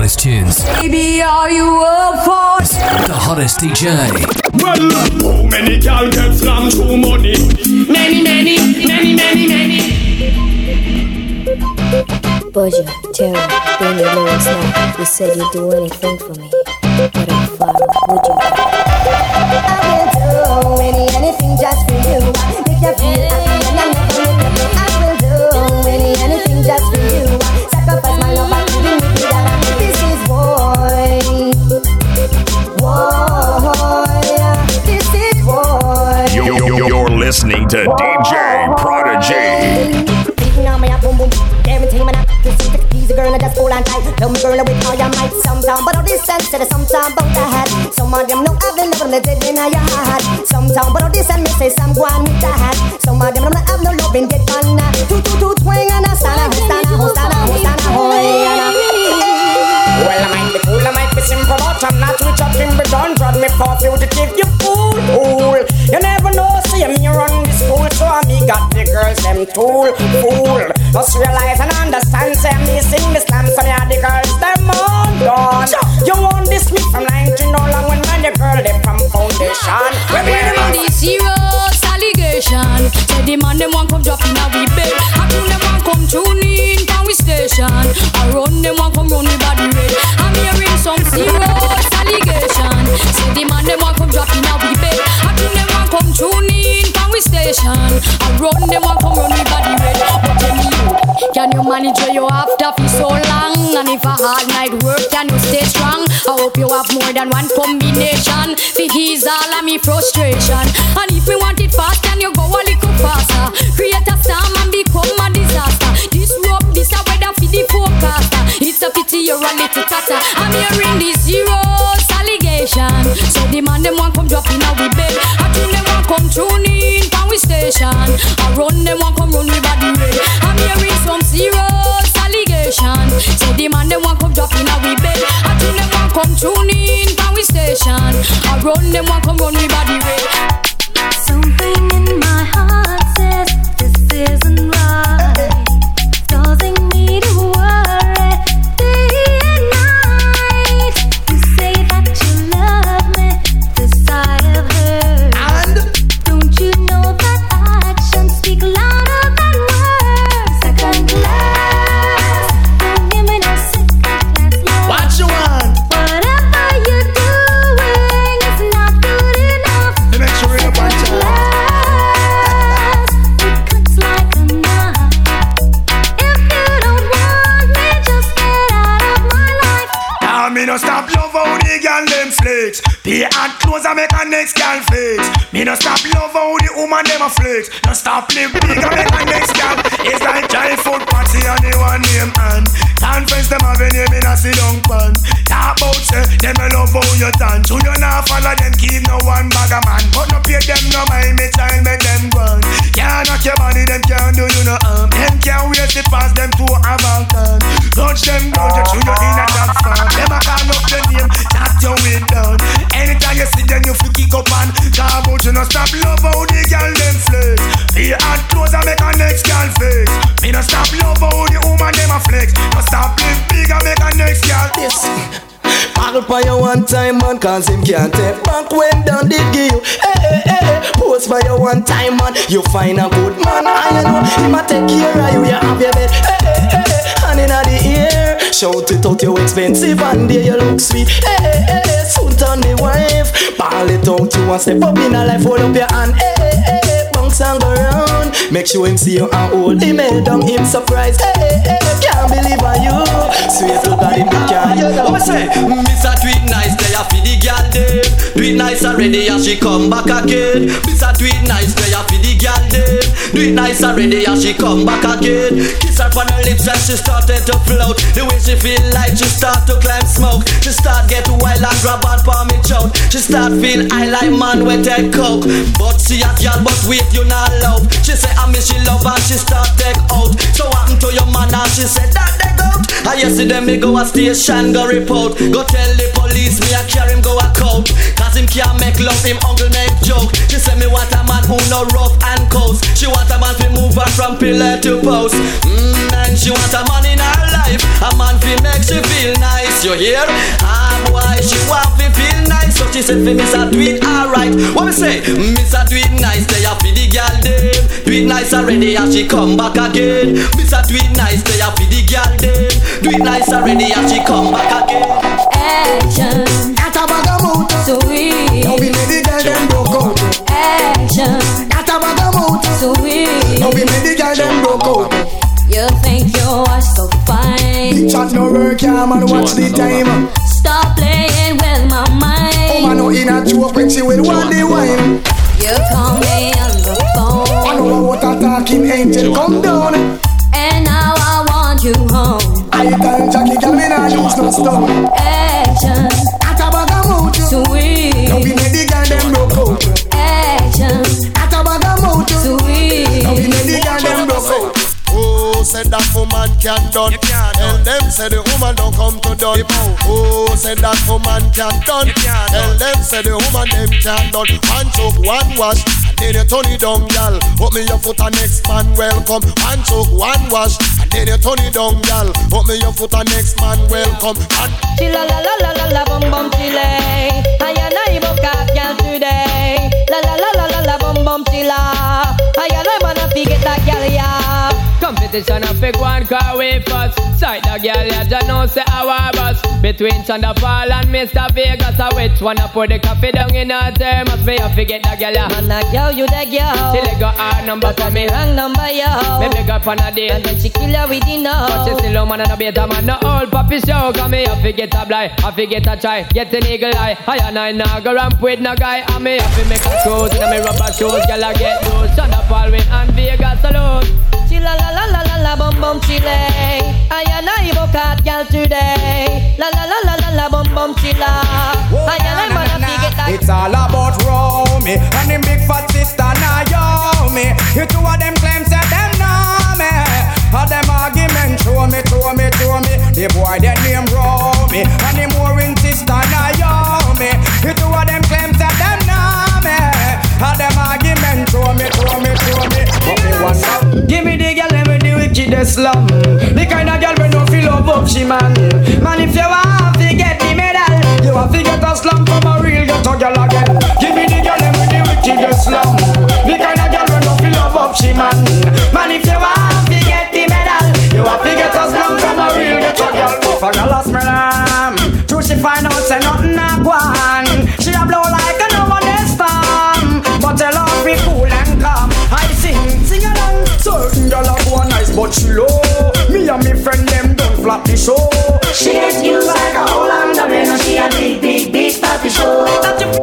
hottest tunes. Baby, are you up for The hottest DJ. Well, how many gal get from true money? Many, many, many, many, many. Budget, Terry, bring your lyrics now. You said you'd do anything for me. But I'll follow, would you? I will do any, anything just for you. Make you feel happy listening to DJ Prodigy. Girl and just hold on tight. Me girl with all your might, sometime, but all this sense sometime about the hat. Some of them know I've been loving the dead in your heart. Sometime, but all this me say some go on with hat. Some of them don't have no loving get that. Two two two twang and a stand a stand a stand stand Well, I might be cool, I might be simple, but I'm not rich up. Trod me for fugitive, you fool. You never know, got the girls, them tool, fool. Just realize and understand, say me sing the slam, so me are the girls, them on done. You want this me from 19 no long when man, the girl, they from foundation. I'm ready for the serious allegation. Say the man them want come drop in a we bed. I tune them want come tune in from we station. I run them want come run we body red. I'm hearing some serious allegation. Say the man them want come drop in a we bed. I tune them want come tune in we station. I run them want come run we body red. But tell me you, can you manage where you after for so long? And if a hard night work, can you stay strong? I hope you have more than one combination. For ease all of me frustration. And if me want it fast, can you go a little faster? Create a storm and become a disaster. This rope, this a weather for the forecaster. It's a pity you're a little tatter. I'm hearing this zeros allegation. So the man them want come drop in a we bed. I tune them want come we station. I run them want come run we body red. I'm hearing some serious allegation. So the man them want come drop in a we bed. I tune them want come tune in from we station. I run them want come run we body red. Something in my heart says this isn't Pay and clothes and make a next girl flex. Me no stop love how the woman them a flex. No stop live big and make a next girl. It's like child food party and the one name and conference them have a name in a sit down pan. Talk about say them a love how you turn. To you now follow them keep no one bag a man. But no pay them no mind me child make them run. Can't knock your body them can't do you no harm. Them can't wait to pass them to a Balkan. Touch them down you through your inner top farm. Them a call up your name, your way down. Anytime you see them, you feel kick up and talk about you no stop love how the girl them flex. Be hard clothes and make a next girl flex. Me no stop love how the woman them a flex. No stop live big and make a next girl this. Paddle by you one time man Cause him can't take back when done give you Hey hey hey Post by you one time man You find a good man you know him a take care of you You have your bed Hey hey hey Hand inna the ear Shout it out you expensive And there you look sweet. Hey hey hey hey Soon turn the wife. Ball it out you want step up in a life Hold up your hand. Hey hey hey hey Bounce and go round Make sure him see you and hold him head down Him surprised Hey hey hey Can't believe on you Swear to God him can't hear What me say? Miss a tweet nice, they a fi the girl dem. Do it nice already, and she come back again. Miss a tweet nice, they a fi the girl dem. Do it nice already, and she come back again. Kiss her on her lips and she started to float. The way she feel like she start to climb smoke. She start get wild and grab on for me choke. She start feel I like man with take coke. But she a girl, but wait you not love. She say I miss she love and she start take out. So what to your man and she said that they out. I yesterday me go a station go report. Go tell the police me I carry him go a court. Cause him can't make love, him uncle make joke. She say me want a man who no rough and coast. She want a man to move her from pillar to post. Mmm, and she want a man in her life. A man fi make she feel nice. you hear? Ah boy, she want to feel so she said for me, sir, do it alright. What me say? Mister do it nice, they a for the girl them. Do it nice already, and she come back again. Mister do it nice, they a for the girl them. Do it nice already, and she come back again. Action, That a bag of mouth. sweet. Now we make the girl them broke out. Action, That a bag of mouth. sweet. Now we make the girl them broke out. You think you are so fine. Chat no work, yeah, man, watch the time. Stop man, mind. no in a joke when she will want the wine. You call me on the phone. I know what a talking angel come down. and now I want you home. I tell Jackie, girl, me nah use no stone. Action, That a bag of mouth. Now we sweet. Said that woman can done? Tell them say the woman don't come to done. Who oh, said that woman can done? Tell them say the woman them can done. One choke, one wash, and then you turn it down, gal. Put me your foot and next man welcome. One choke, one wash, and then you turn it down, gal. Put me your foot and next man welcome. And Chilla la la la la la bum bum chile. I Competition a big one car we first Sight the girl ya just know say our bus Between Thunderfall and Mr. Vegas a which one a put the coffee down in her thermos? Me a forget the girl ya. Man a girl you the girl. She let go her number for me. Wrong number yo. Me beg up on a date And then she kill her with the But she still a man and a beta man. No old puppy show Cause me. A forget a blind I forget a try. Get an eagle eye. I and I nah go ramp with no guy. And me have to make a shoes In a me rubber shoes Girl I get loose. Thunderfall win and Vegas alone. Chilla la la la la la bum bum chile. I and I book girl today. La la la la la la bum bum. I and I wanna forget that. It's all about Romy and them big fat sister Naomi. You two of them claim say them know me. All them argument show me, show me, show me. The boy that the slum. The kind of girl we no feel love up she man. Man if you want to get the medal, you have to get a slum from a real ghetto girl again. Give me the girl and with the wickedest slum. The kind of girl we no feel love up she man. Man if you want to get the medal, you have to get a slum from a real ghetto girl. For girl a smell am, um. true she find out say nothing a go but she low. Me and me friend them don't flap the show. She gets used like a whole under and she a big, big, big papi show.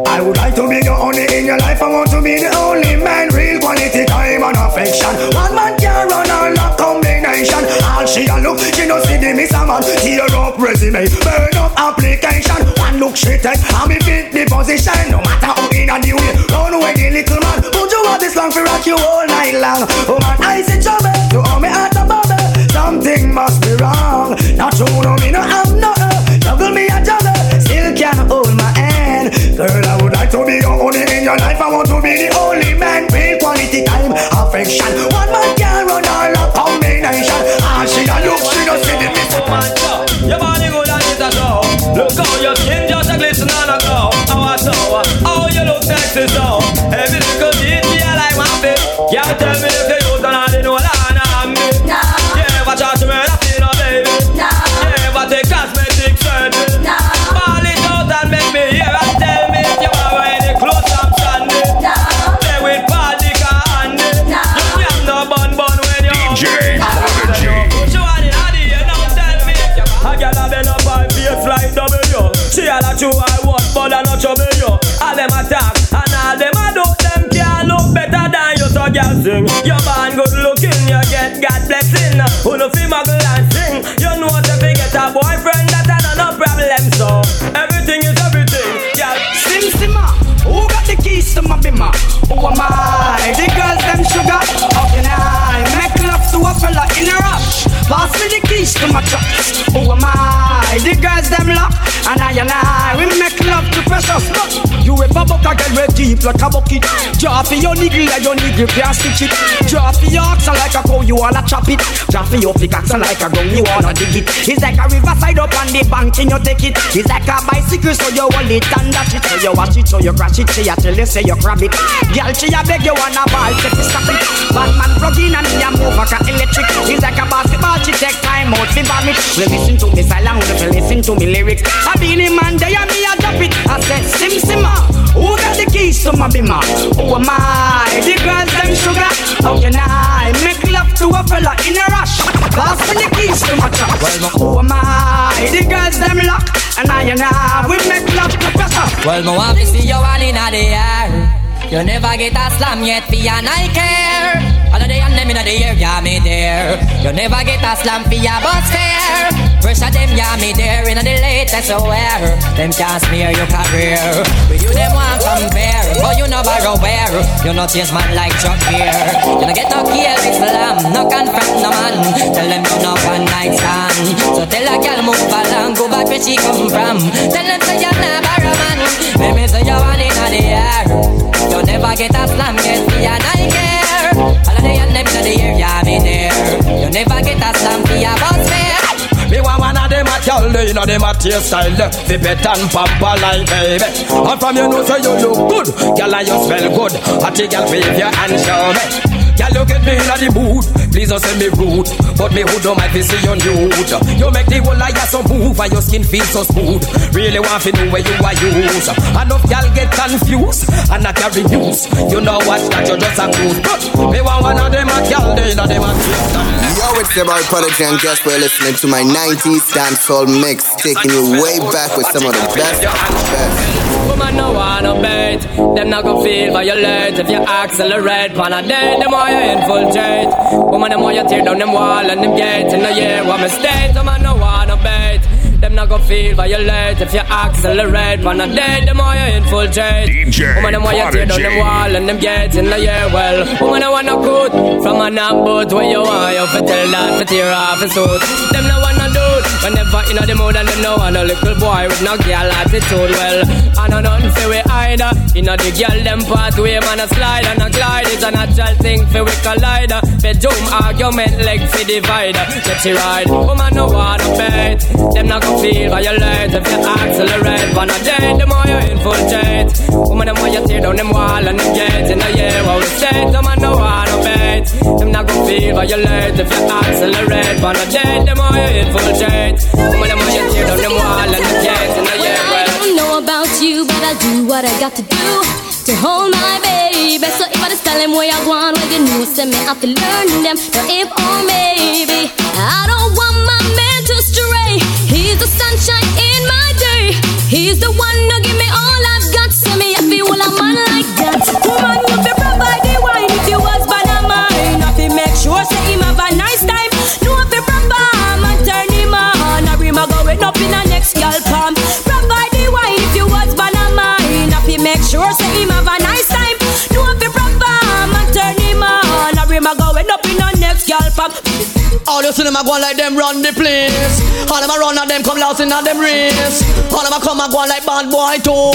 I would like to be the only in your life. I want to be the only man, real quality time and affection. One man can run all that combination. All she a look, she no see the miss a man. Tear up resume, burn up application. One look she take, and me fit the position. No matter who in a the way, run away the little man. Would you want this long for rock you all night long? Oh man, I see trouble, you owe me Not true, no me no I'm not. Uh, juggle me a juggle, still can't hold my hand. Girl, I would like to be the only in your life. I want to be the only man. Real quality time, affection. One man deep like a bucket. Draw your niggle like your niggle can't stitch it. Draw for your oxen like a cow, you wanna chop it. Draw for your pickaxe like a gun, you wanna dig it. It's like a riverside up on the bank and you take it. It's like a bicycle, so you hold it and dash it. So you watch it, so you crash it. She a tell you say you grab it. Girl, she a beg you wanna ball, take it, stop it. Batman plug in and me a move like a electric. It's like a basketball, she take time out fi vomit. Well, listen to me silent, well, listen to me lyrics. I been in man, they and me a drop it. I said, sim simma. Ah. Who got the keys to my bimmer? Who am I? The girls them sugar. How can I make love to a fella in a rush? Pass me the keys to my truck. Well, no, who am I? The girls them lock. And I and I, we make love to pressure. Well, want to see you all in the air. You never get a slam yet, for your I care. All of the and them in the air, yeah, me there. You never get a slam for your bus fare. Pressure them, yeah, me there. In the latest wear. Them can't smear your career. With you, them want compare. But you know borrow where. You not change man like Chuck Beer. You no get no kill with slam. No confront no man. Tell them you no one night stand. So tell a girl move along. Go back where she come from. Tell them say you're not borrow man. Let me say you want in the air. You never get a slam, yes, me and I care. All of the and them in the air, yeah, me there. You never get a slam for your boss fair. Of them a girl, they know them a taste style. Fi pet and pamper like baby. And from you know say you look good, girl and you smell good. Take girl wave your hand show me. Girl, you get me in the mood. Please don't say me rude, but me hood don't mind to see you nude. You make the whole liar so move and your skin feel so smooth. Really want to know where you are use. Enough girl get confused and not carry news. You know what? That you just a cruise. But me want one of them a girl, they know them a. Yo, it's your boy Prodigy and guess we're listening to my 90s dancehall mix, taking you way back with some of the best. best. Woman no wanna bait. Them not go feel violate. If you accelerate Pan a day Them why you infiltrate. Woman them why you tear down them wall And them gates In the year what mistake Woman no wanna bait not go feel violate if you accelerate. Pan a day, them why you infiltrate. DJ Woman, them why you tear down Prodigy. wall and them gates in the year. Well, woman, I wanna good from a knock boat where you are. You fi tell that fi tear off his suit. Them no wanna do it whenever in the mood and them no want a little boy with no girl attitude. Well, I know nothing fi we either. In the girl them pathway, man a slide and a glide. It's a natural thing fi we collide. Bedroom argument leg fi divide. Let you ride. Woman no wanna bet. Them not go feel violate if you accelerate. One a day, the more you infiltrate. Woman, the more you tear down them wall and them gates in the year how the state. Them man no wanna bet. Them not go feel violate if you accelerate. One a day, the more you infiltrate. Woman, the more you tear down them wall and them gates in the year. I don't know about you, but I'll do what I got to do to hold my baby. So if I just tell him where I want, well, you know, send me have to learn them. So if or maybe I don't want sunshine in my day. He's the one who give me all All you see them a go like them run the place. All them a run and them come lost in them race. All them a come and go like bad boy too.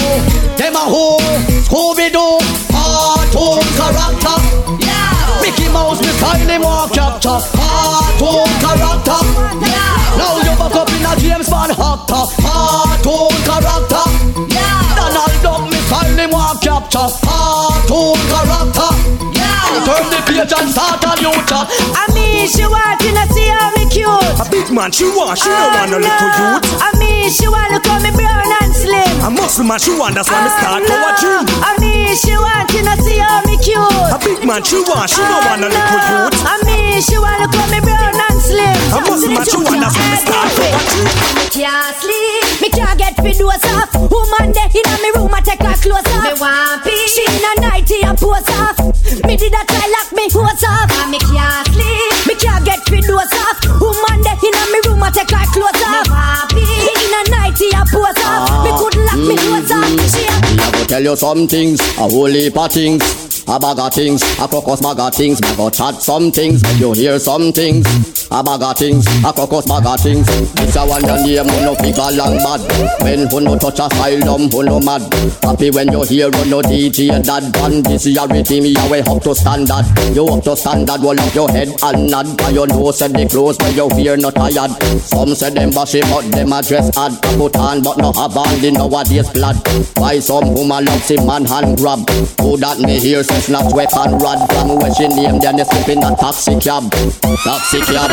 Them a who, Scooby Doo, cartoon character. Yeah. Mickey Mouse, me style him walk capture. Cartoon character. Yeah. Now you back up in a James Bond actor. Cartoon character. Yeah. Donald Duck, me style him walk capture. Cartoon character. Yeah. Turn the page and start a new chapter. I mean, she want you to see how me cute. A big man, she want, she don't want no little youth. I mean, she want to call me brown and slim. A muscle man, she want, that's why me start for a gym. I mean, she want you to see how me cute. A big man, she want, she don't want no little youth. I mean, she want to call me brown and slim. A muscle man, she want, that's why me start for a gym. Me can't sleep, me can't get fit doze off. Woman there in me room, I take her clothes off. Me want pee, she in a nightie and pose off. Take her clothes off. In a nightie and pose off. Ah. Me couldn't lock me mm-hmm. hose off. She a Me a go tell you some things, a whole heap of things. A bag of things, a crocus bag of things. Me go chat some things, make you hear some things. A bag of things, a cocos bag of things. This a one your name, who no big long bad. When who no touch asylum, who no mad. Happy when you hear who no DJ dad band. This is your rhythm, you way up to standard. You up to standard, roll up your head and nod. Cause you know said the clothes where you wear not tired. Some say them bashy, but them a dress odd. A put on, but no have on the nowadays blood. Why some woman love see man hand grab? Who that me hear says not weapon rod. From where she name, then they slip in a taxi cab. Taxi cab,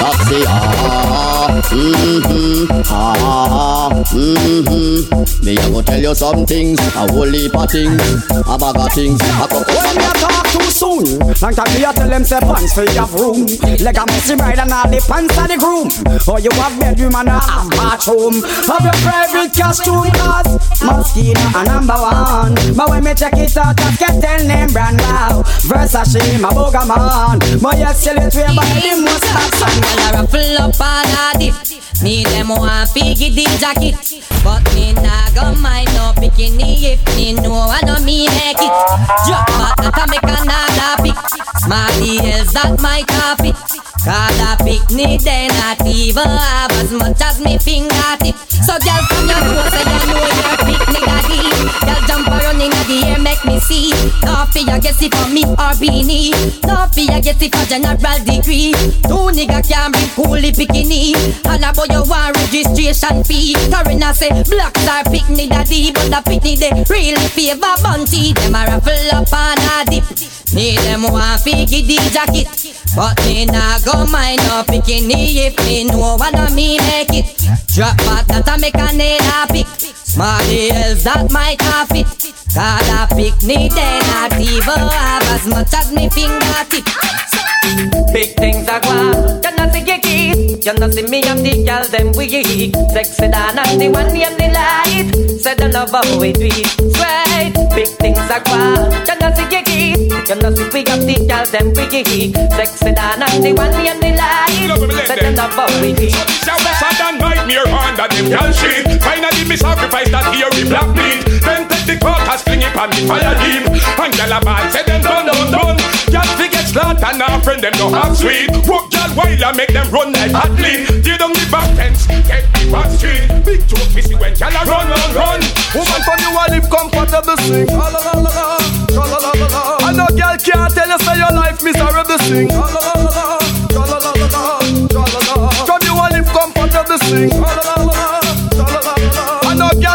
taxi ah, mm-hmm, ah, mm-hmm. Me a go tell you some things, a whole heap of things, a bag of things, a couple When me talk too soon, long time me a tell them say pants for have room. Leg a messy bride and all the pants of the groom. Or you have bedroom and a half bathroom. Have your private costume cause Moschino a number one. But when me check it out, just get tell name brand wow. Versace, my boga man. But you sell it way by the most song. Well, I ruffle up all of this. Me them want figgy the jacket, but me nah go mind no bikini if me know I know me make it. Drop back that I make another pick. Smarty else that my topic. Cause a picnic they not even have as much as me fingertip. So girl from your know say you know your picnic daddy. Girl jump around in the air make me see. No fear guess it for me or beanie. No fear guess it for general degree. Two nigga can bring coolie bikini. And about your one registration fee. Karina say blacks are picnic daddy, but the picnic they really favor bunty. Them a raffle up and a dip. Me them want figgy the jacket, but me nah go mind no bikini if me know what I me make it. Drop back that I make a nail a pick. Else that might have it. Cause a picnic they not even have as much as me fingertip. Big things are gone. You know see you keep. You know see me and the girl them we eat. Sexy than and the one name the light. Say the love how we do. Sweet. Big things are gone. You know see you keep. You know see we and the girl them we eat. Sexy than and the one name the light. Say the love how we do it. And nightmare under them girl shit Finally me sacrifice that here we black meat Then take the quarters on the fire deep And gyal a ball say them done done done Gyal fi get slaughter now friend them no half sweet Walk gyal while I make them run like athlete down the back fence, get the back street Big me see when gyal a run run run Woman from you a live comfortable sing La la la la la, I know girl can't tell you say your life miserable sing La la la la la, la la la la la, From you a live comfortable sing la la la la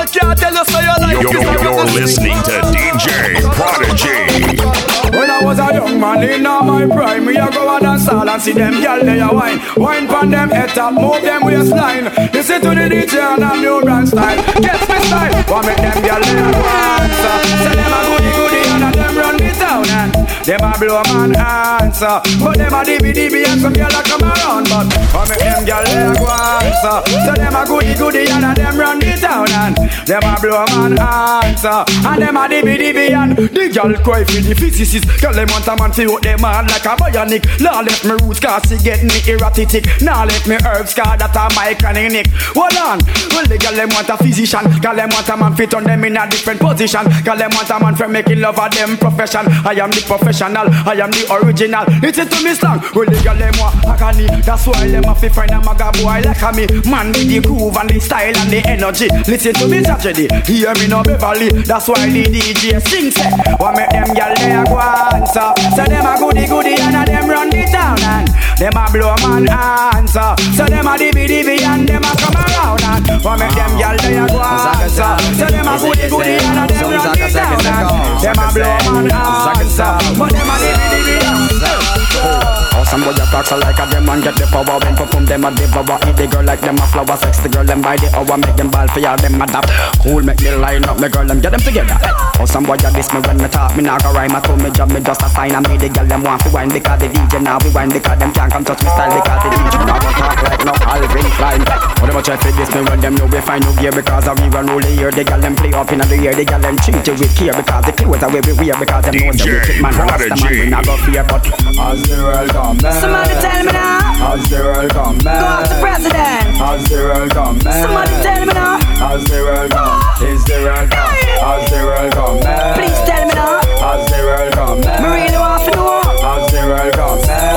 I can't tell you say your life You're, miserable you're sing listening to DJ Prodigy. When I was a young man in all my prime, we a go a dance hall and see them gyal they a wine, wine pon them head top, move them waistline. Listen to the DJ and a new brand style. Guess me style, want make them gyal they a answer. Say them a goody goody and a them run the town and them a blow man answer. Uh, but them a dibby dibby and some gyal a come around, but want make them gyal they a go answer. Say them a goody goody and a them run the town and them a blow man answer. Uh, and them a dibby dibby and the gyal cry for the physicist. Girl them want a man fi out them hard like a bionic. Now let me roots cause she get me erratic. Now let me herbs cause that a my chronic. Hold on, well the girl them want a physician. Girl them want a man fit on them in a different position. Girl them want a man for making love of them profession. I am the professional, I am the original. Listen to me slang. Well the girl them want agony. That's why them have to find a maga boy like a me. Man with the groove and the style and the energy. Listen to me tragedy. Hear me no Beverly. That's why the DJ sing say. What make them girl they a go answer? Say them a goody goody and a them run the town and them a blow man answer. So them a dibby dibby and them a come around and what make them girl they a go answer? Say them a goody goody and a them run the town and them a blow man answer. But them a dibby dibby Oh, some boy a talk so like a them and get the power. When perform them a devour. Eat the girl like them a flower. Sex the girl them by the hour. Make them ball for y'all them adapt Cool make me line up Me girl them get them together. Oh, some boy diss me when me talk. Me nah go rhyme I told me job Me just a sign. And me the girl them want to wine Because the DJ now we wine Because them can't come touch me style Because the DJ now go talk like no Alvin Klein. Oh, them a try for this me when them know we find no gear Because we run rule the year. The girl them play up in the year The girl them treat you with care Because the clothes are way we wear Because them know the wicked man rasta man we not go fear. But as the world come back Somebody tell me now. As the world come back Go out to president. As the world come back Somebody tell me now. As the world come Is the world come As the world come back Please tell me now. As the world come back Me really want to know. As the world come back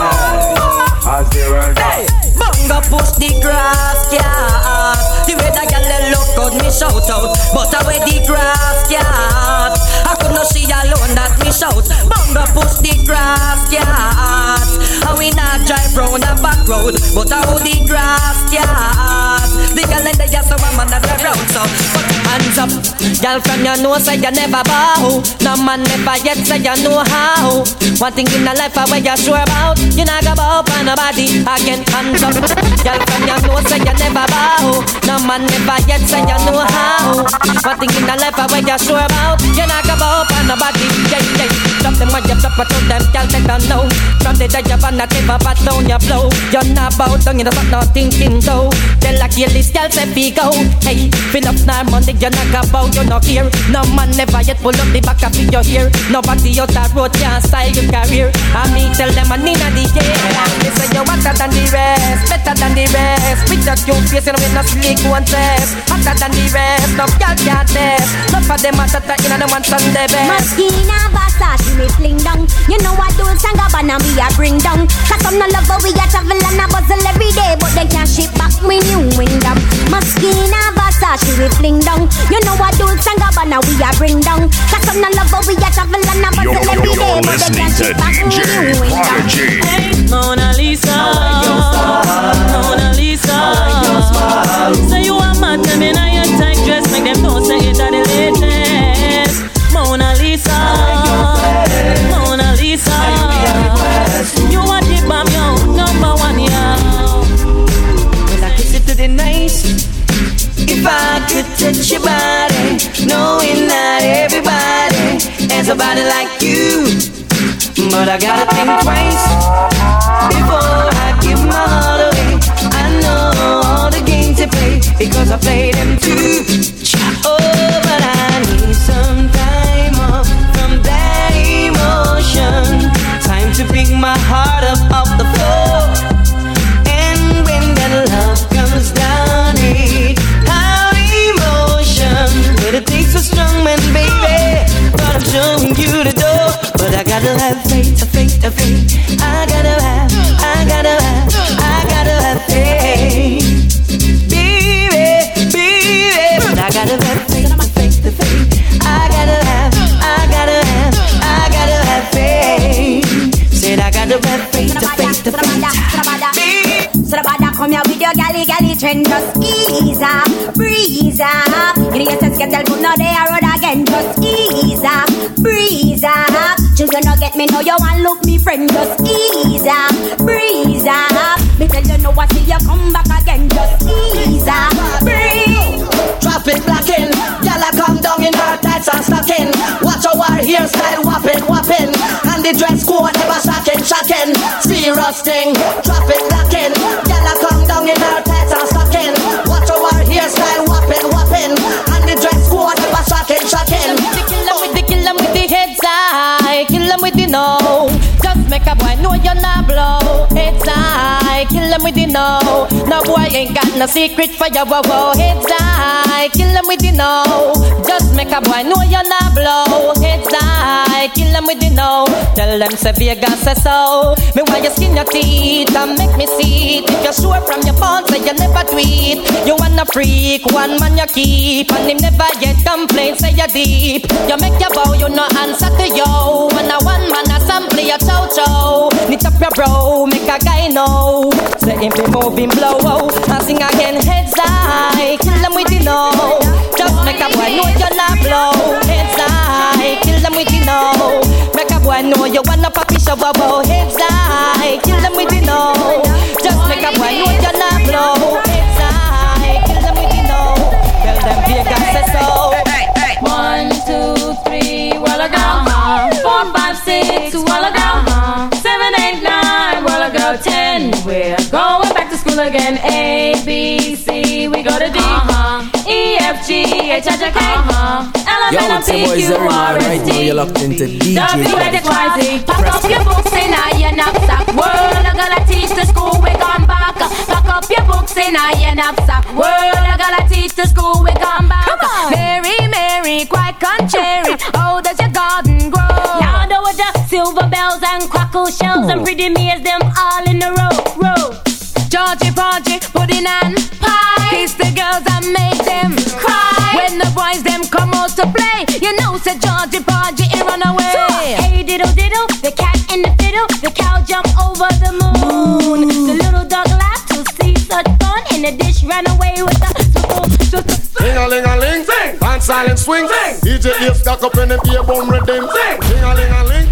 As the world come push the grass, yeah. The way that girl look good, me shout out. But I wear the grass, yeah. Not see alone that me shout. Bunga push the grass, yeah. And we not drive round the back road, but I hold the grass, yeah. The girl in the yes, so I'm on the road, so put hands up. Girl from your nose, say you never bow. No man never yet say you know how. One thing in the life I where you sure about, you not go bow for nobody again. Hands up. Girl from your nose, say you never bow. No man never yet say you know how. One thing in the life I where you sure about, you not go bow for nobody. Yeah, yeah. Drop them when you drop it to them, girl take a no. From the day you've on of a down your blow. You're not bout down, you know not thinking though. They like you list, girl say be go. Hey, fill up now money, you're not about, you're not here. No man never yet pull up the back of your ear. Nobody out that road can style your career. I me tell them I need a the air. They say you're hotter than the rest, better than the rest. With that you face, you know with no slick one test. Hotter than the rest, no girl can't test. Not for them than you know the one Sunday best. Moschino Versace me fling down You know I do Sangabana me a bring down Cause some no love how we a travel and a bustle every day But they can't ship back me new window Moschino Versace we fling down You know I do Sangabana we a bring down Cause some no love how we a travel and a You're, bustle every you're, day But they listening can't to ship back me DJ new window Prodigy. Mona Lisa, Mona Lisa. Say you a mad them in a your tight dress, make them know say it a the latest. Mona Lisa, Mona Lisa. You a the bomb, yo, number one, yo. When I kiss it to the nice. If I could touch your body, knowing that everybody has a body like you. But I gotta think twice before I give my heart away. I know all the games they play because I play them too. Gotta have faith, faith, faith. I gotta have, I gotta have, I gotta have faith. Baby, baby. I gotta have faith, faith, faith. I gotta have, I gotta have, I gotta have faith. Said I gotta have faith, faith, faith. Come here with your Just ease up, You just get but now they are road again Just ease up, breeze up Children don't get me, know you want look me friend Just ease up, breeze up Me tell you know I see you come back again Just ease up, breeze Traffic blocking, gyal a come down in her tights and stocking. Watch our hairstyle whopping, whopping, and the dress code never shocking, shocking. Serious thing, traffic blocking, gyal a come down in her no. Just make a boy know you're not blow. Heads high, kill 'em with the no. No boy ain't got no secret for your wow. Heads high, kill 'em with the no. Just make a boy know you're not blow. Heads high, kill 'em with the no. Tell them say Vegas say so. Me why you skin your teeth and make me see it. If you're sure from your phone, say you never tweet. You wanna freak, one man you keep, and him never yet complain. Say you deep. You make your bow, you no answer to yo. When a your bro, make a guy know. Say him be moving blow, and sing again heads high. Kill them with the no. Just make a boy know you're not blow. Heads high, kill them with the no. Make a boy know you wanna papi show wow. Heads high, kill them with the no. Again. A, B, C, we go to D. Uh-huh. E, F, G, H, I, J, K. Uh-huh. L, Yo, M, N, it's your O, boy P, Q, Zeri Right S, you're locked into DJ. W, X, Y, Z. Pack up your books in eh? your knapsack. World, I gotta teach the school we gone back. Pack up your books in eh? your knapsack. World, I gotta teach the school we gone back. Mary, Mary, quite contrary. Oh, does your garden grow? Now know what the silver bells and crackle shells and pretty maids them all in a row, row. Georgie Paul party, pudding and pie. It's the girls that make them cry. When the boys them come out to play, you know say Georgie Porgy and run away. Hey diddle diddle, the cat and the fiddle, the cow jump over the moon. The little dog laughed to see such fun, and the dish ran away with the Sing a ling a ling, sing. Dance silent swing, sing. DJ ear stuck up in the beer bum rhythm, sing. Sing a ling a ling,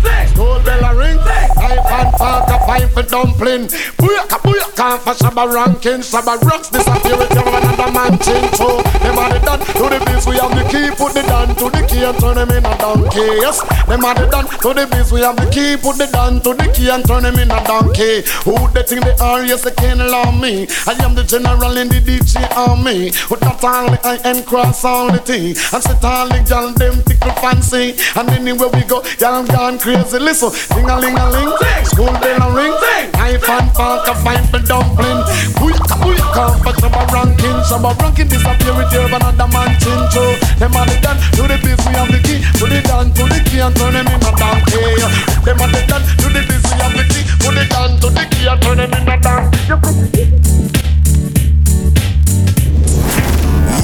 fine for dumpling. Booyaka booyaka for shabba ranking, shabba rocks disappear with your another man chin. So them are the done to the biz, we have the key, put the down to the key and turn them in a donkey. Yes, them are the done to the biz, we have the key, put the down to the key and turn them in a donkey. Who they think they are? Yes, they can't allow me. I am the general in the DJ army. With that only I am cross all the thing. And sit all the gal them tickle fancy. And anywhere we go, y'all gone crazy. Listen, ding a ling a ling, school bell a ring, knife and fork a for dumpling. Booyaka booyaka for shabba ranking, shabba ranking disappear with your another man chin. So them are the done to the biz, we have the key. Put it down to the key and turn them in a donkey. Them are the done to the biz, we have the key. Put it down to the key and turn them in a donkey.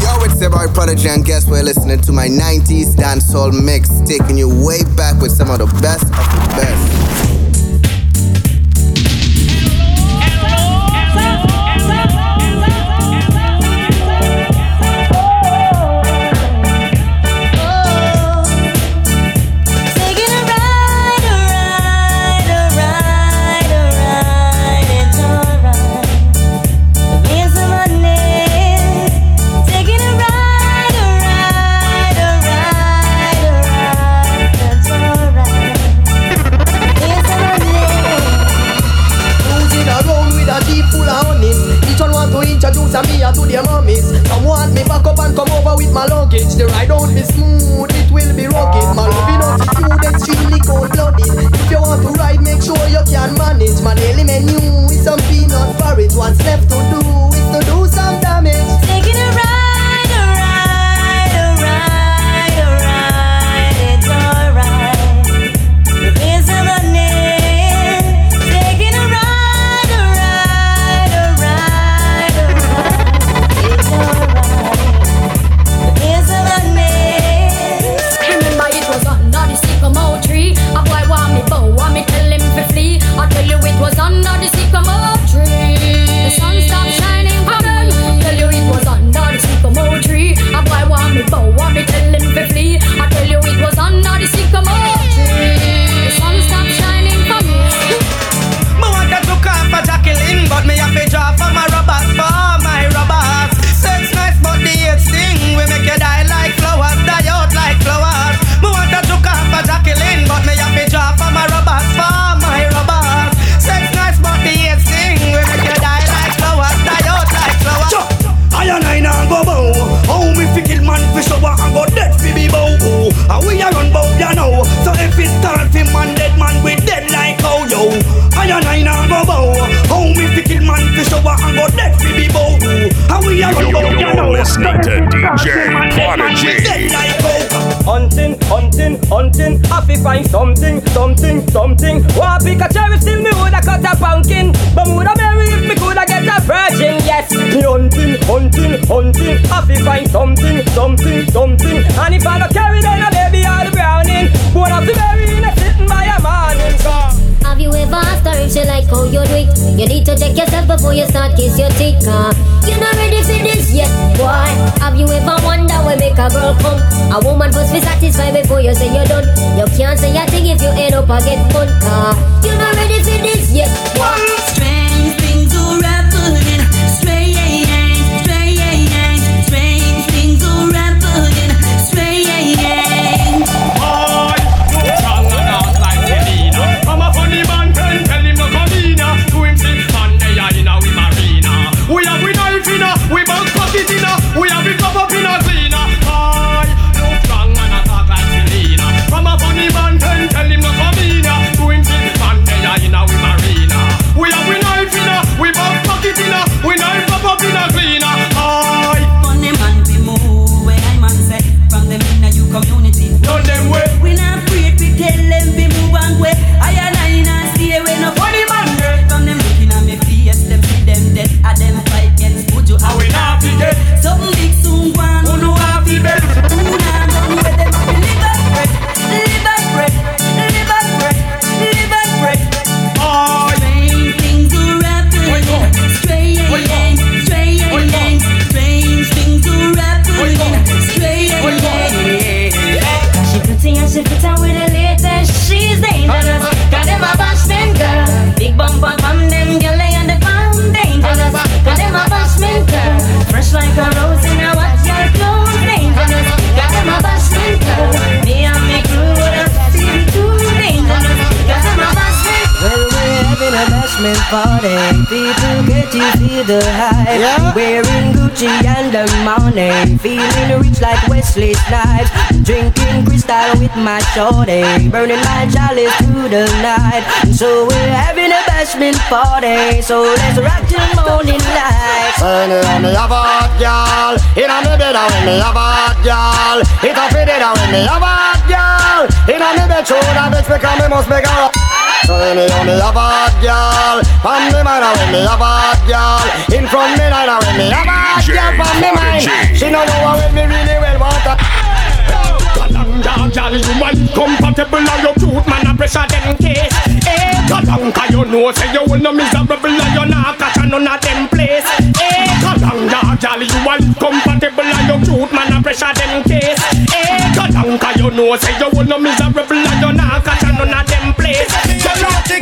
Yo, it's the Prodigy, and guess we're listening to my 90s dancehall mix, taking you way back with some of the best of the best. Me to their mummies. Some want me back up and come over with my luggage. The ride won't be smooth, it will be rugged. My loving attitude extremely cold blooded. If you want to ride, make sure you can manage. My daily menu is some peanut porridge. What's left to do is to do some damage. Taking a ride, bashment party. So let's rock till morning light. When me have a hot girl, inna me bed a when me have a hot girl. It a fit it a when me have a hot girl. Inna me bed show that bitch because me must make her. So when me have me have a hot girl, from me mind a when me have a hot girl. In front me night a when me have a hot girl from me mind. She know know how when me really well want her. Kalanga, girl, you man compatible and you cute man a pressure them case. Kalanga, you know say you no miserable and you not catch none of them place. Eh, Kalanga, girl, you man compatible and you cute man a pressure them case. Eh, Kalanga, you know say you no miserable and you not catch none of them place. Girl cause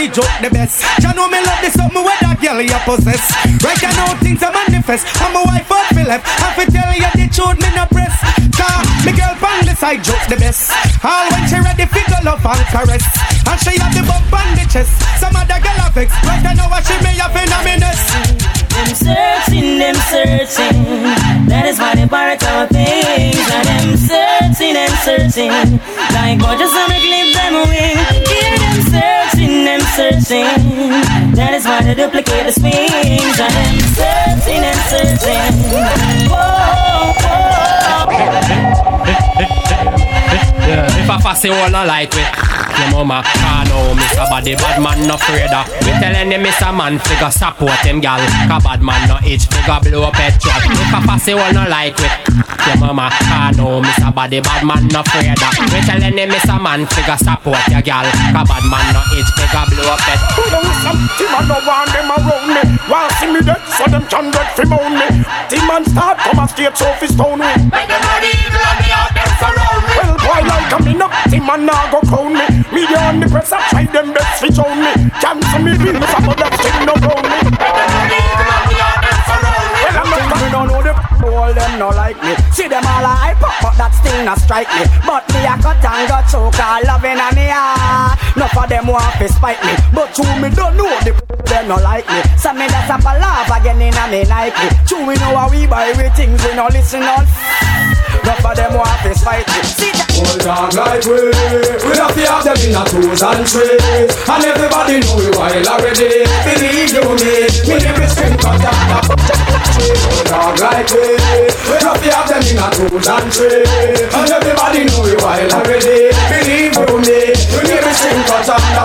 she joke the best. You know me love the something where that girl you possess. Right you know things are manifest. I'm a wife of Philip. I fi tell you the truth me no press. Cause me girl from the side joke the best. All when she ready fi go love and caress. And she have the bump on the chest. Some other girl have vex Right you know what she may have in a minute. Them searching, them searching. That is why they bark our things. And them searching and searching. Like gorgeous make live them wing. Hear them searching, searching. That is why the swings. And them searching and searching. Whoa, Yeah. If I fussy all no like me Your mama can't know Mr. Body bad man no afraid of We telling him Mr. Man figure support him gal Cause bad man no itch figure blow up head truck If I fussy all no like me Your mama can't know Mr. Body bad man no afraid of We telling him Mr. Man figure support your gal Cause bad man no itch figure blow up head Some team I don't want them around me Want see me dead so them can get fi moan me Team man start come a straight so fi stone me Make them ready evil me out them surround me Well boy like a me no man nah go crown me. Media on the press I try them best fi show me. Cancel me bill some of them still no round me? I'm don't know the all them no like me. See them all a hype up but that still not strike me. But me a cut and got choke all loving a me heart. Enough of them want to spite me. But true me don't know the them no like me. So me that's a laugh again in a me Nike True we know how we buy we things we no listen on Enough of them want to me. See that Hold on like we We to have them in a twos and threes. And everybody know we wild already. Believe you me Me never string cut down Hold on like we We to have them in a twos and threes. And everybody know we wild already. Believe you me We never string cut down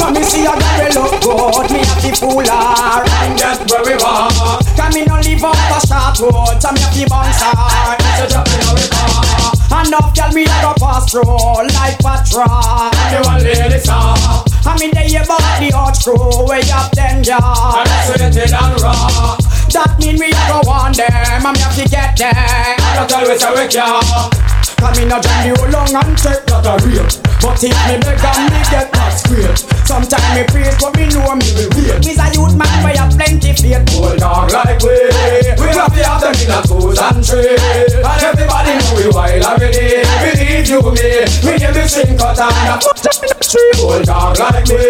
For me see a girl look good Me to fool her And get where we want Can me no live up a short road So me have to bounce her So drop in our car Enough girl me a go pass through. Like patrol You want lady song I mean they about the hot crew way up them yard sweated and raw. That mean we a go on them. Me have to get them. That's always how we can Cause me no jam you long and take that a real. But if me beg and me get that straight Sometimes me praise but me know me will wait Me's a youth man where you plenty faith. Hold on like we We have to have them in a twos and threes And everybody know we wild already Believe you me. We never sing cut and a Hold on like me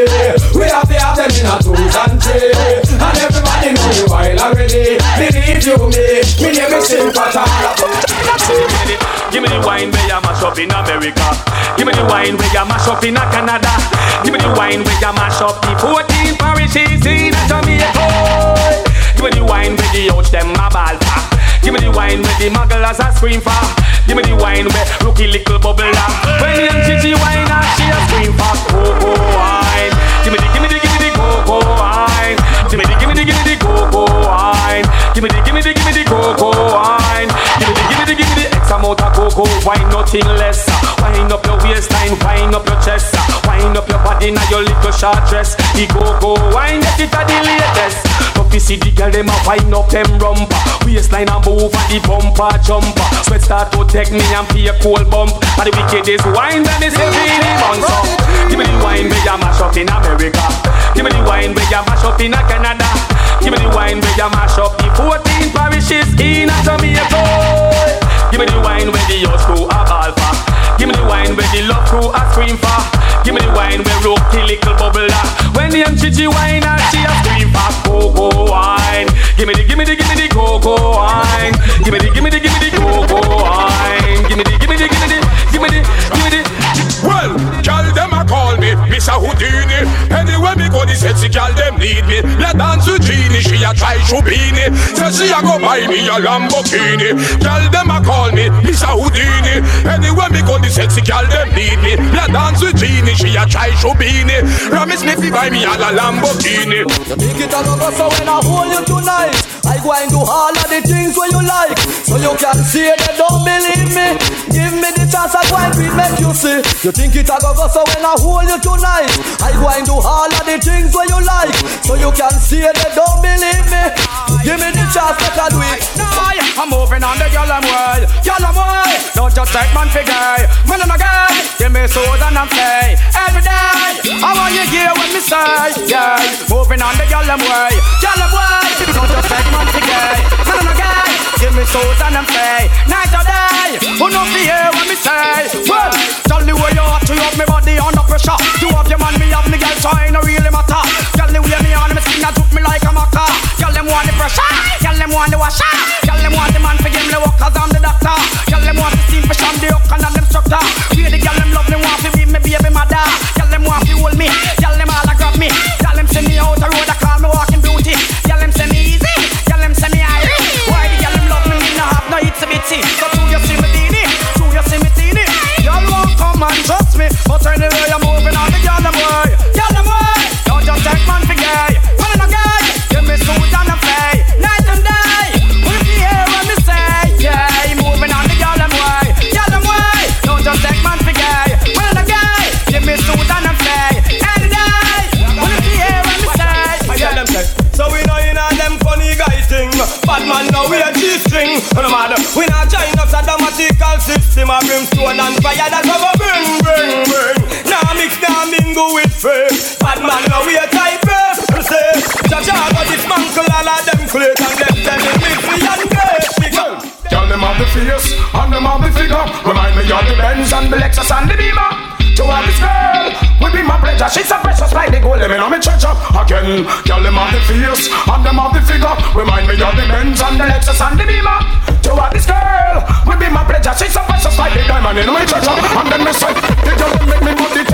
We have to have them in a twos and threes And everybody know we wild already Believe you me. We never sing cut and a Give me the wine where you mash up in America. Give me the wine where you mash up in Canada. Give me the wine where you mash up the 14 parishes in Jamaica. Give me the wine where the out them a ball for. Give me the wine where the mugglers a scream for. Give me the wine where rookie little bubble up. When young Gigi wine and she a scream for cocoa wine. Give cocoa wine, nothing less. Uh. Wind up your waistline, wind up your chest. Uh. Wind up your body now your little short dress. The cocoa wine, get it at the latest. Love to see the girl them a wind up them rumper. Waistline and move and the bumper jumper. Sweat start to take me and feel cold bump. And the wickedest wine that is heavy in the. Give me the wine where you mash up in America. Give me the wine where you mash up in Canada. Give me the wine where you mash up the 14 parishes in Jamaica. Give me the wine where the young crew a ball for. Give me the wine where the love crew a scream for. Give me the wine where rookie little bubble up. When the chichi wine and she a scream for. cocoa wine. Give me the, give me the, give me the cocoa wine. Give me the, give me the, give me the cocoa wine. Give me the, give me the, give me the, give me the, give me the. Well, girl them a call me Mr. Houdini. Anywhere me go, the sexy girl them need me. La dance with Genie, she a try Shubini. Say she a go buy me a Lamborghini. Girl them a call me Mr. Houdini. Anywhere me go, the sexy girl them need me. La dance with Genie, she a try Shubini. Promise me fi buy me a la Lamborghini. You think it a go so when I hold you tonight I go and do all of the things where you like So you can say they don't believe me Give me the chance I go and make you see You think it a go go so when I hold you tonight I go and do all of the things where you like So you can say they don't believe me Give me the chance make I do I'm moving on the girl I'm way, girl I'm way. Don't just take man for gay, man I'm a guy. Give me soul and I'm play every day. I want you hear what me say, yeah. Moving on the girl I'm way, girl I'm way. Don't just take man for gay, man I'm a guy. Give me soul and I'm play night or day. Who know me hear what me say? Well, tell the way you have to have me body under pressure. You have your man, me have me girl, so it no really matter. Tell the way me on me skin, I took me like a maca. Tell them want the pressure, tell them want the washer, tell them want the man for give me the work I'm the doctor. Tell them want the steam for sham the hook and I'm the instructor. We the girl them love me want to be me baby mother. Tell them want to hold me, tell them all I grab me. Tell them send me out the road, I call me walking Bad man now we a G-string. No matter, we not join up sadomatical system of brimstone and fire that over bring, bring, bring. Now mix, now mingle with fake. Bad man now we a type. We say, Jaja got this mancle all of them click and them tell me live me and great. Because Girl, them have the face and them have the figure. Remind me of the Benz and the Lexus and the Beamer. To have this girl will be my pleasure. She's so precious like the gold. Let me know me treasure again. Girl, them have the face and them have the figure. Remind me of the Benz and the Lexus and the Beamer. To have this girl will be my pleasure. She's so precious like the diamond in my treasure. And then me say, the girl make me body tense.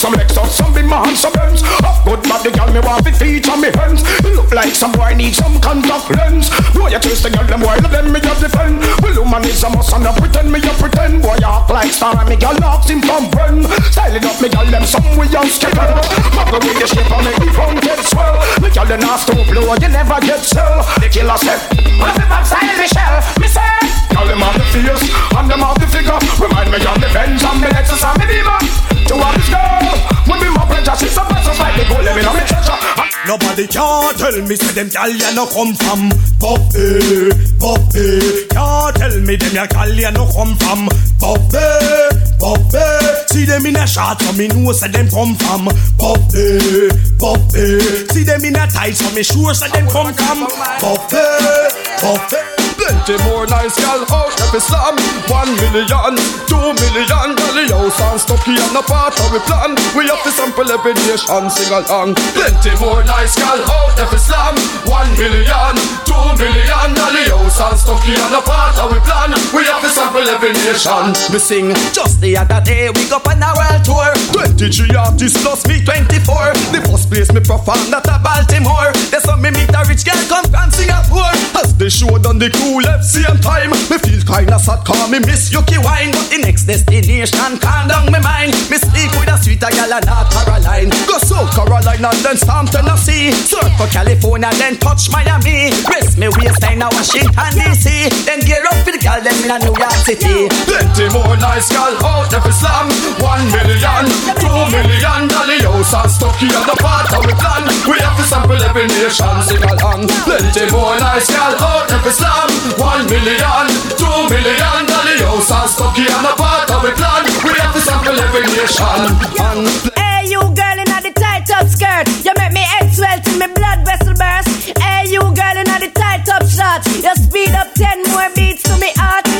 Them look like some some be my hands, some Benz. Of good body, girl, me want to feature me hands. You look like some boy need some contact lens. Boy, you chase the girl, them boy, them me a defend. Well, woman is a must and I pretend me a pretend. Boy, you act like star, me girl knocks him from friend. Styling up me girl, them some way on skipper. Muggle with the shape and make me phone get swell. Me girl, them not stop blow, you never get sell. The killer said, what if I'm style Michelle? Me say, girl, them have the face and them have the figure. Remind me of the Benz and the Lexus and the Beamer. To have this girl, would be my pleasure. She's so precious like the gold, let me know me treasure. Nobody can tell me say them gal ya no come from Buffy, Buffy. Can't tell me them ya gal ya no come from Buffy, Buffy. See them in a shot so me know say them come from Buffy, Buffy. See them in a tight so me sure say them come from Buffy, Buffy. Plenty more nice gal out every slam One million, two million. Dolly house and Stucky and a part of we plan. We have to sample every nation sing along Plenty more nice gal out every slam One million, two million. Dolly house and Stucky and a part of we plan. We have to sample every nation. Me sing just the other day we go on a world tour. 23 artists plus me 24 The first place me perform that a Baltimore. There's some me meet a rich girl come from Singapore. As they showed on the cool left same time. Me feel kinda sad call me miss Yuki wine But the next destination calm down my mind. Me sleep with a sweeter gal and North Caroline. Go South Carolina then Storm Tennessee. Surf for California then touch Miami. Rest me waistline Washington DC Then gear up for the gal them in New York City. Plenty more nice gal out every slam. One million, two million Dolly house and Stucky and the part of we plan We have to sample every nation sing along Plenty more nice gal out every slam One million, two million house and Stucky and the part of we plan We have to sample every nation Hey, you girl in the tight up skirt. You make me head swell till me blood vessel burst. Hey, you girl in the tight up shorts. You speed up ten more beats to me heart.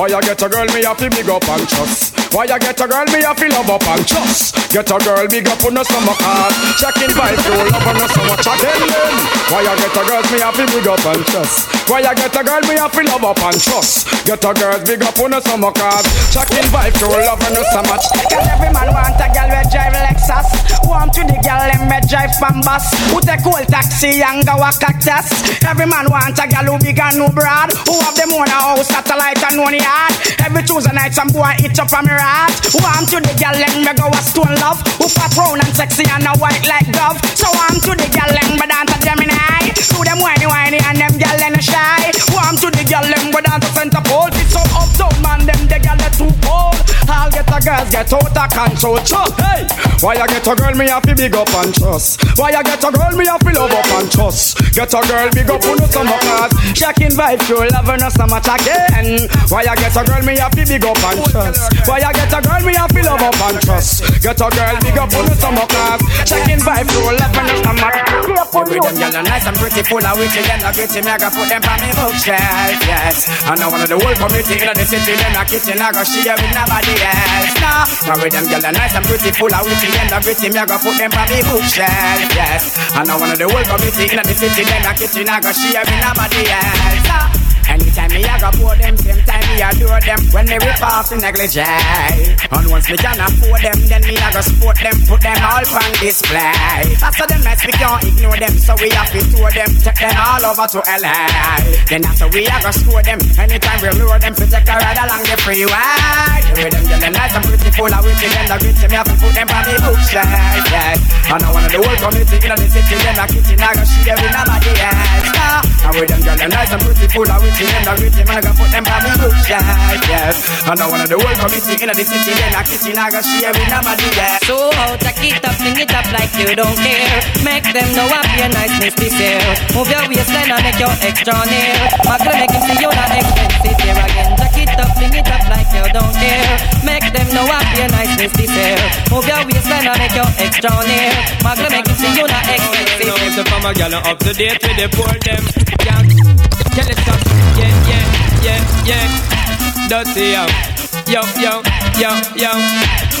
Why you get a girl me have to big up and trust? Why you get a girl me have to love up and trust? Get a girl big up on the summer card. Checking vibe, you love on the summer chatting then. Why you get a girl me have to big up and trust? Why you get a girl me have to love up and trust? Get a girl big up on the summer card. Checking vibe, you love on the summer Cause every man want a girl we drive Lexus Want to the girl them me drive from bus Who take old taxi and go a cactus Every man want a girl who big and who broad Who have them own a house, satellite and one yard Every Tuesday night some boy eat up on me rat. Want to the girl let me go a stone love. Who fat round and sexy and a white like dove. So want to the girl let me dance a Gemini. To them whiny whiny and them girl them shy. Want to the girl them go dance a center pole. It's so uptown man them the girl they too cold All get a girls get out of control. Chuck, hey. Why you get a girl me have to big up and trust. Why you get a girl me have to love up and trust. Get a girl big up on the summer card Checking vibe love her no so much again Why you get a girl me have to big up and trust. Why you get a girl me have to love up and trust. Get a girl big up on the summer card Checking vibe love her no so much Every them girl are nice and pretty full of witty Them not gritty. Me I go put them on me bookshelf Yes. I know one of the whole community in the city Them not kitchen I go share with nobody else. No Now with them girl are nice and pretty full of witty Them not gritty. Me I go put them on me bookshelf Yes. I know one of the whole community in the city Them not kitchen I go share with nobody else. No Anytime me I go pour them, same time me adore them When me rip off the negligee And once me can afford them, then me I go support them Put them all on display After them nights we can't ignore them So we have to tour them, take them all over to LA Then after we I go score them Anytime we lure them, to take a ride along the freeway The way them them nice and pretty full of witty Them the gritty, me have to put them on the bookshelf yeah. And I of the whole community in the city Them a kitchen, I go share with nobody else nah. Now with them them nice and pretty full of witty them the gritty, man, I go put them on me bookshelf, yes. And I one of the whole committee in the city, then I kitchen, I go share with nobody, yeah. So how take it up, sing it up like you don't care. Make them know I be a nice miss this year. Move your waistline and make your extra near. Magna make him see you not expensive here again. Jack it up, sing it up like you don't care. Make them know I be a nice miss this year. Move your waistline and make your extra near. Magna make him see you not expensive. Know so from a gal up to date with the poor them. Yeah, up. Yeah, yeah, yeah, yeah. Dirty yo, yo, yo, yo, yo.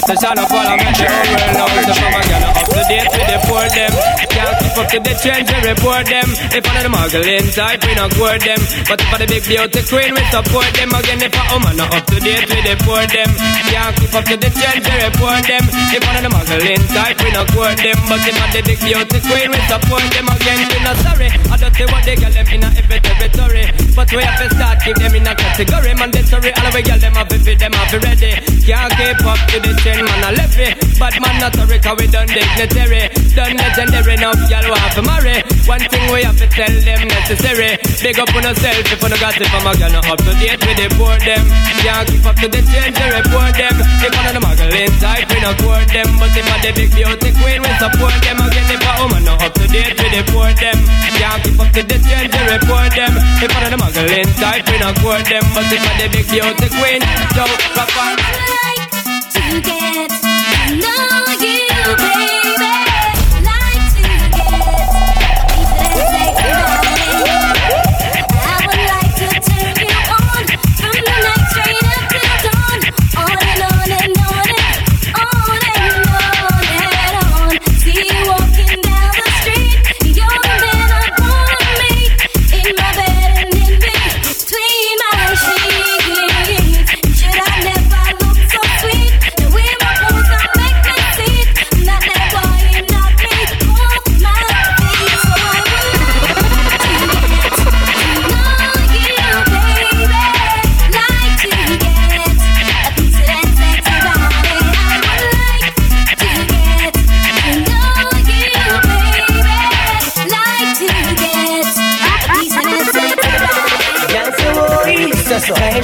So shall I follow me the whole world now up to date with the poor them. Can't keep up to the trends, we report them. If one of the muggling type, we not court them. But if for the big beauty queen, we support them. Again, if a woman not up to date with the poor them. Can't keep up to the trends, we report them. If one of the muggling type, we not court them. But if for the big beauty queen, we support them. Again, we not sorry. I don't say what they get them in a every territory. But we have to start keep them in a category. Mandatory, all we get them have to fit them have to ready. Can't keep up to the trend, man, I left it. But man, not sorry, cause we done dignitary Done legendary, now y'all want to marry One thing we have to tell them necessary. Big up on yourself if you no got it from a girl, not up to date with the poor them. Can't keep up to the trend, we report them. If one of the muggling type, we not court them. But if a the big beauty queen, we support them. Again, if a woman not up to date with the poor them. Can't keep up to the trend, we report them. If one of the muggling type, we not court them. But if a the big beauty queen, so rock on. To get to know you, baby.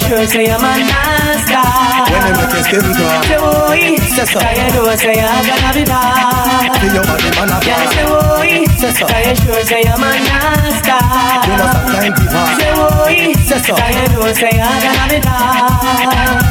Say. Sure say I'm a nasty. When they make you skin crawl. Say boy, Say. I know say I'm gonna be bad. Feel your body man a Yes, ball. boy, Say. I sure say I'm a nasty. You know some time to pass. Say boy, Say. I know say I'm gonna be bad.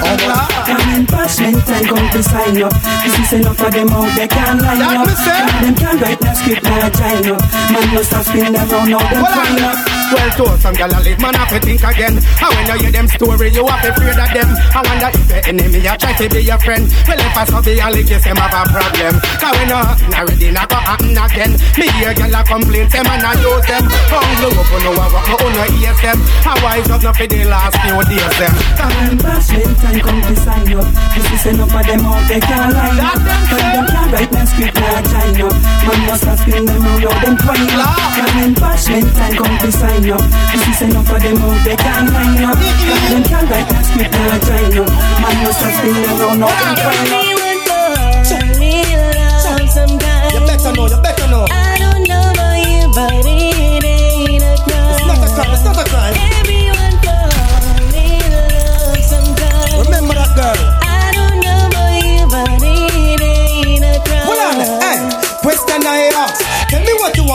Come in parchment and come to sign up. This is enough for them out they can't line up. Them can't write no script a join up. Man must have spin around now them crying up. Well, told some gal a live, man have to think again. And when you hear them story, you have to afraid of them. I wonder if your enemy a try to be your friend. Well, if I saw be a lick, them have a problem. Cause when you happen already, not go happen again. Me hear gal a complain, them and I use them. Hungry up, oh, no I walk, oh, no no ears them. I wise up, not for the last few days them. Time pass, when time come to sign up. This is enough of them out, they can't line up. Cause them can't write no script, now join up. Man must have spin them how them twine up. Time pass, when time come to sign up. This is enough of them out, they can't line up. Them can't write no script, now join up. Man must have spin them out, how them twine up.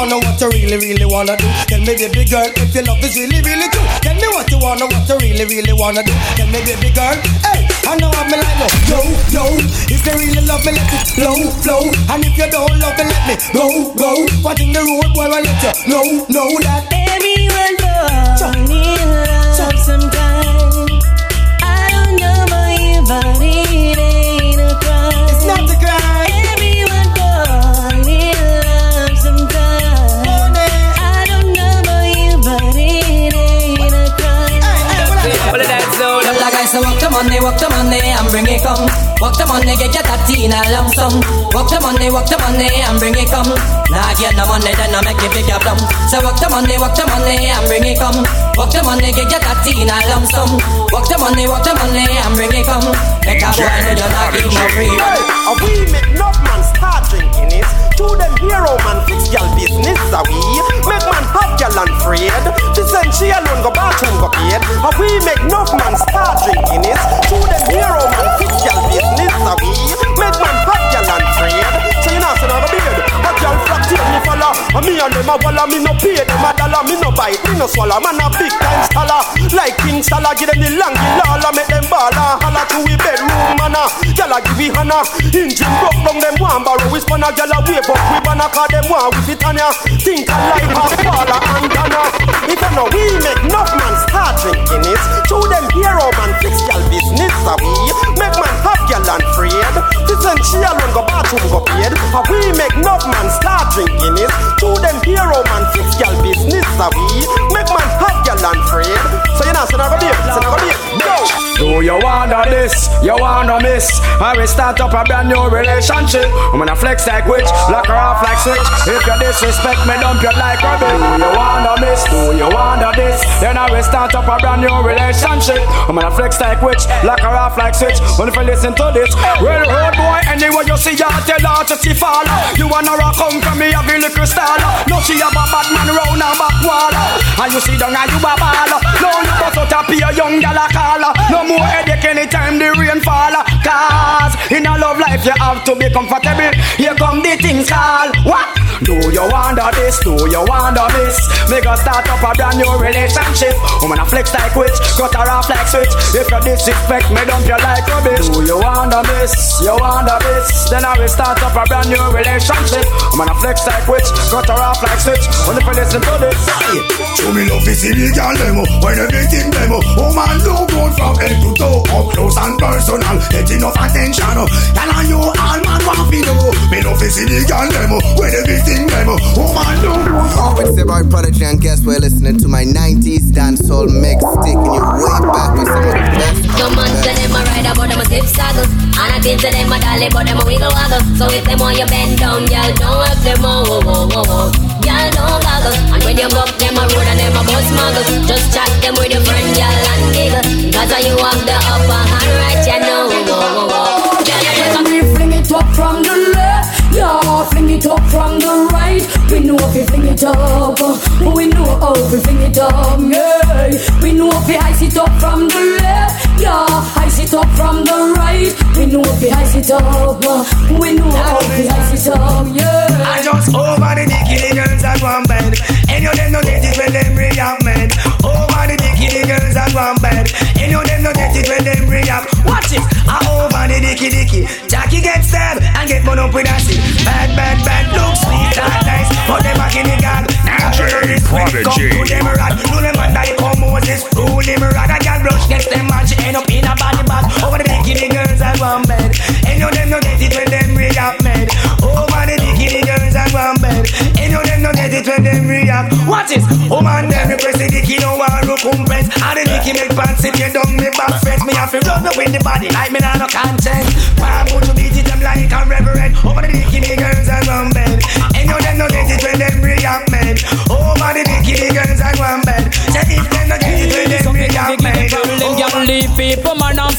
Wanna, what you really, really wanna do. Tell me, baby girl, if your love is really, really true. Tell me what you wanna, what you really, really wanna do. Tell me, baby girl, hey, I know I'm like no, yo, yo. If you really love me, let it flow, flow. And if you don't love me, let me go, go. What in the road, boy, I let you know, know that. Everyone in love sometimes. I don't know about you, but come. Walk the money, get your tatty in a lump sum. Walk the money, walk the money and bring it come. Nah, get the money, then I make it big up plum. So walk the money, walk the money and bring it come. Walk the money, get your tatty in a lump sum. Walk the money, walk the money and bring it come. Make a boy know you're not give no free. A we make enough man start drinking it. To them hero man fix gal business a we make man have gal and afraid. To send she alone go bathroom go paid. A we make enough man start drinking it. To them hero man fix gal business a we make man have gal and afraid. Take me follow. And me and them a walla me no pay them a dollar. Me no bite me no swallow. Man a big time scholar like King Salah. Give them the long lala make them baller. Holla to we bedroom manna. Ah. Gal a give we hana. Engine broke down them one barrow. We spun a ah. gal a wave up. We banna call them one with it on ya. Ah. Think a life has faller and donna. If you know we make enough man start drinking it. To them hero man fix gal business a we make man have gal and afraid. To send she alone go bathroom go paid. A we make enough man start drinking it. To them hero man fix gal business a we make man have gal and afraid. So you know so now go there. So now go there. Do you wanna this? You wanna miss? I will start up a brand new relationship. I'm gonna flex like witch, lock her off like switch. If you disrespect me, dump you like rubbish. Do you wanna miss? Do you wanna this? Then I will start up a brand new relationship. I'm gonna flex like witch, lock her off like switch. When if listen to this, well, road boy, anyway you see her, tell her to see fall. You wanna rock come from me, have a little style. No, she have a bad man round her back wall. And you see down and you a ball. No, you bust out a be young gal a call. No more headache anytime the rain fall. Cause in a love life you have to be comfortable. Here come the things call. What? Do you wonder this? Do you wonder this? Make us start up a brand new relationship. Woman, gonna flex like witch, cut her off like switch. If you disrespect me, dump you like rubbish. Do you wonder this? You wonder this? Then I will start up a brand new relationship. Woman, gonna flex like witch, cut her off like switch. If you listen to this, Show me love is illegal demo When everything demo Oh man do good from head to toe Up close and personal Get enough attention Tell on you all man want to know Me love is illegal demo When everything demo Oh man do good from It's the boy Prodigy and guess we're listening to my 90s dancehall mix Taking you way back with some of the best Some man say them a ride but them a zip saddle. And I think say them a dolly but them a wiggle waggle. So if them want you bend down, y'all don't have them oh, oh, oh, oh, oh. Y'all don't goggle. And when you go up them a road and them a bus muggle Just chat them with your friend, y'all and giggle. Cause you have the upper hand right, you know oh, oh, oh, oh. Y'all And we fling it up from the know if we fling it up, uh, we know how we fling it up, yeah. We know if we ice it up from the left, yeah, ice it up from the right. We know if we ice it up, uh, we know how we ice it up, yeah. I just over the dicky girls at one bed And you them no get it when them react man Over the girls at one bed And you them no get it when them react Watch it, I over the dicky dicky. Jackie get stabbed and get bun up with a stick. Bad, bad, bad, look sweet and nice. But them back in the gang, now nah, When it come to them rat, do them under the come Moses. Body like me nah no conscience.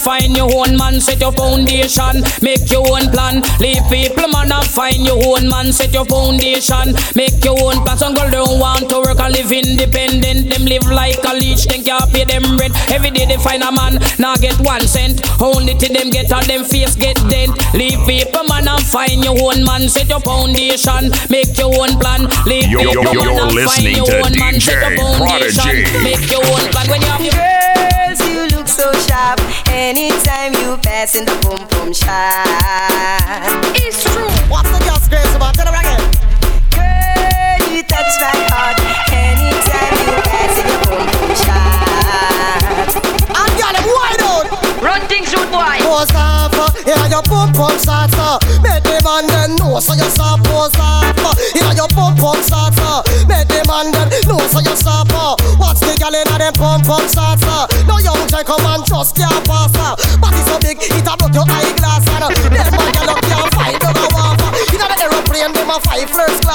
Find your own man set your foundation make your own plan. Leave people man and find your own man set your foundation make your own plan. Some girl don't want to work and live independent. Them live like a leech then can't pay them rent. Every day they find a man now get one cent. Only till them get on them face get dent. Leave people man and find your own man set your foundation make your own plan. Leave Yo- yo- people yo- man you're and listening find your to own man set your foundation Prodigy. make your own plan. When you have your Girls, you look so sharp. Anytime you pass in the boom boom shop. It's true. What's the girl's grace about? Tell her again. Girl, you touch my heart. Anytime you pass in the boom boom shop. And girl, them wide out. Run things, shoot boy. Pose off, uh, yeah, your pump pump shots, uh. Make the man then know so you stop pose off, uh. Yeah, your pump pump shots, uh. Make the man then know so you stop. Watch the girl inna them pump pump shots, uh. No young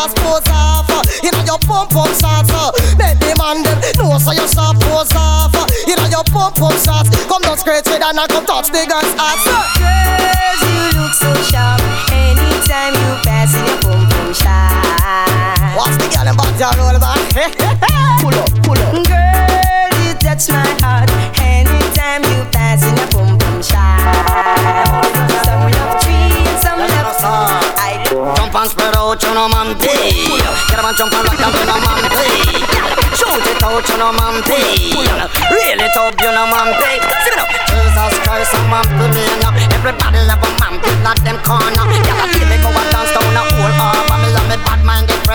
class pose off, uh. Inna your pump pump shots, uh. Make the man then know so you stop pose off, uh. Inna your pump pump shots, come down scratch it and I come touch the girl's ass. Girls, you look so sharp. Anytime you pass in your boom boom shop. Watch the girl in back there roll back. pull up, pull up. Girl, you touch my heart. Anytime you pass in your boom boom shop. Some love three and some love. I Jump and spread out, you know, man, pay. Get up and jump and rock down, you know, man. Shoot it out, you know, man. Reel it up, you know, man. See me now. Jesus Christ, I'm man, pay. Everybody love a man, pay not them corner. Yeah, I feel me go and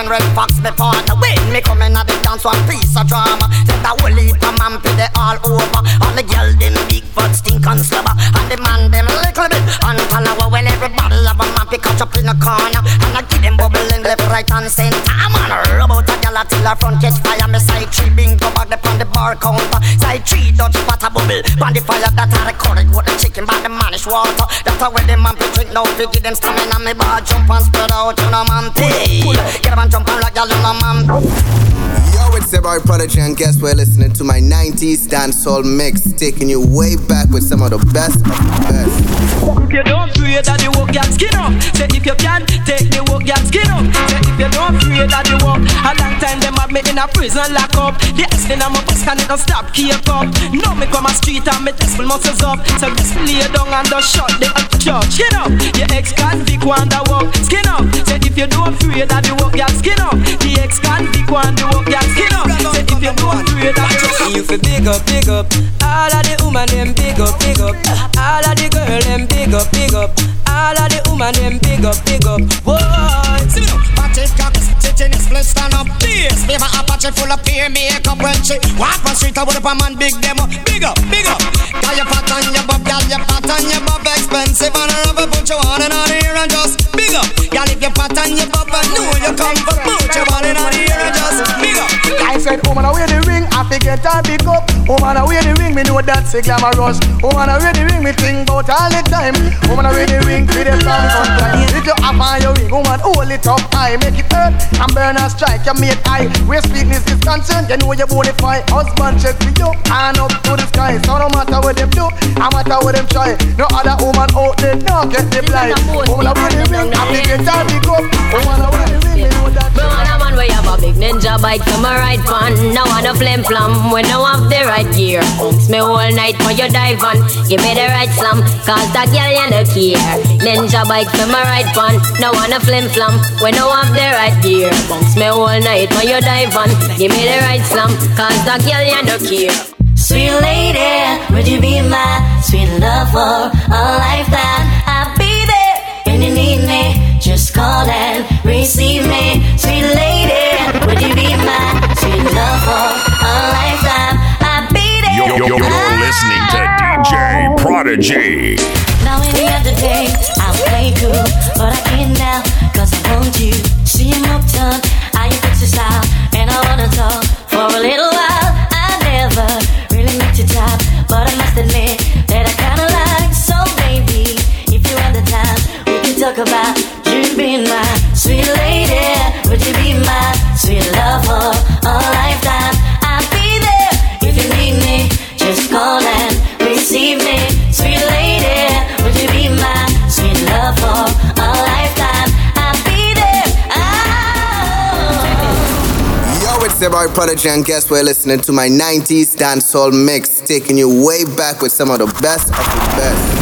minded Red Fox, me partner. When me come in at the dance, one piece of drama. Set that whole heap of man, pay they all over. All the girl, them big fat stink and slobber. And the man, them little bit. And follow when everybody love a man, pick up in the corner. And I give them bubbling left, right, and center. I'm on a rub out a gal till her front catch fire. Me side three bingo bag up on the bar counter. Side three Dutch water bubble. On the fire that I recorded with the chicken by the manish water. That's how when the man be drink now. Fi give them stamina. Me bar jump and spread out. You know man pay. Get jump and like y'all you know man. Yo, it's your boy Prodigy, and guess we're listening to my 90s dancehall mix, taking you way back with some of the best of the best. If you don't pray that the work get skin up. Say if you can take the work get skin up. Say if you don't pray that the work A long time them have me in a prison lock up The accident on my bus can it don't stop keep up. Now me come a street and me test full muscles up. So just lay down and just shut the church Skin up, your ex convict want the work Skin up, say if you don't pray that the work get skin up The ex convict want the work get skin up Say if you don't pray that the work You fi big up, big up. All of the woman them big up, big up. All of the girl them big up, big up. All of the woman them big up, big up. Boy, See me now, Patrick cock, stitching his split stand up. This paper Apache full of peer makeup when she walk on street. I would up a man big demo. Big up, big up. Got your fat on your butt, got your fat on your butt. Expensive and a rubber, put you on and on here and just big up. Your fat your butt, I know you come for put you on said, woman, away the ring, I forget I pick up. Woman, away the ring, me know that's a glamorous. Woman, away the ring, me think about all the time. Woman, away the ring, for the song sometimes. If you have on your ring, woman, hold it up high, make it hurt and burn and strike. You make high. Where sweetness is concerned, you know you bonify. Husband check for you, hand up to the sky. So no matter what them do, no matter what them try. No other woman out there, no get the blind. Woman, away the ring, I forget I pick up. Woman, away the ring, me know that's Me man you have a big ninja bike to my right pan. No want a flim flam when no have the right gear. Bounce me all night when you dive on. Give me the right slam, cause that girl you no care. Ninja bike to my right pan. No want a flim flam when no have the right gear. Bounce me all night when you dive on. Give me the right slam, cause that girl you no care. Sweet lady, would you be my sweet love for a lifetime? I'll be there when you need me. Just call and receive me. Sweet lady, DJ Prodigy. Now any other day, I'll play cool, but I can't now, cause I want you. See him fix your style, and I wanna talk for a little while. I never really but I must admit that I kinda like. So if you have the time, we can talk about you being my sweet lady. Would you be my sweet love Boy Prodigy, and guess we're listening to my 90s dancehall mix, taking you way back with some of the best of the best.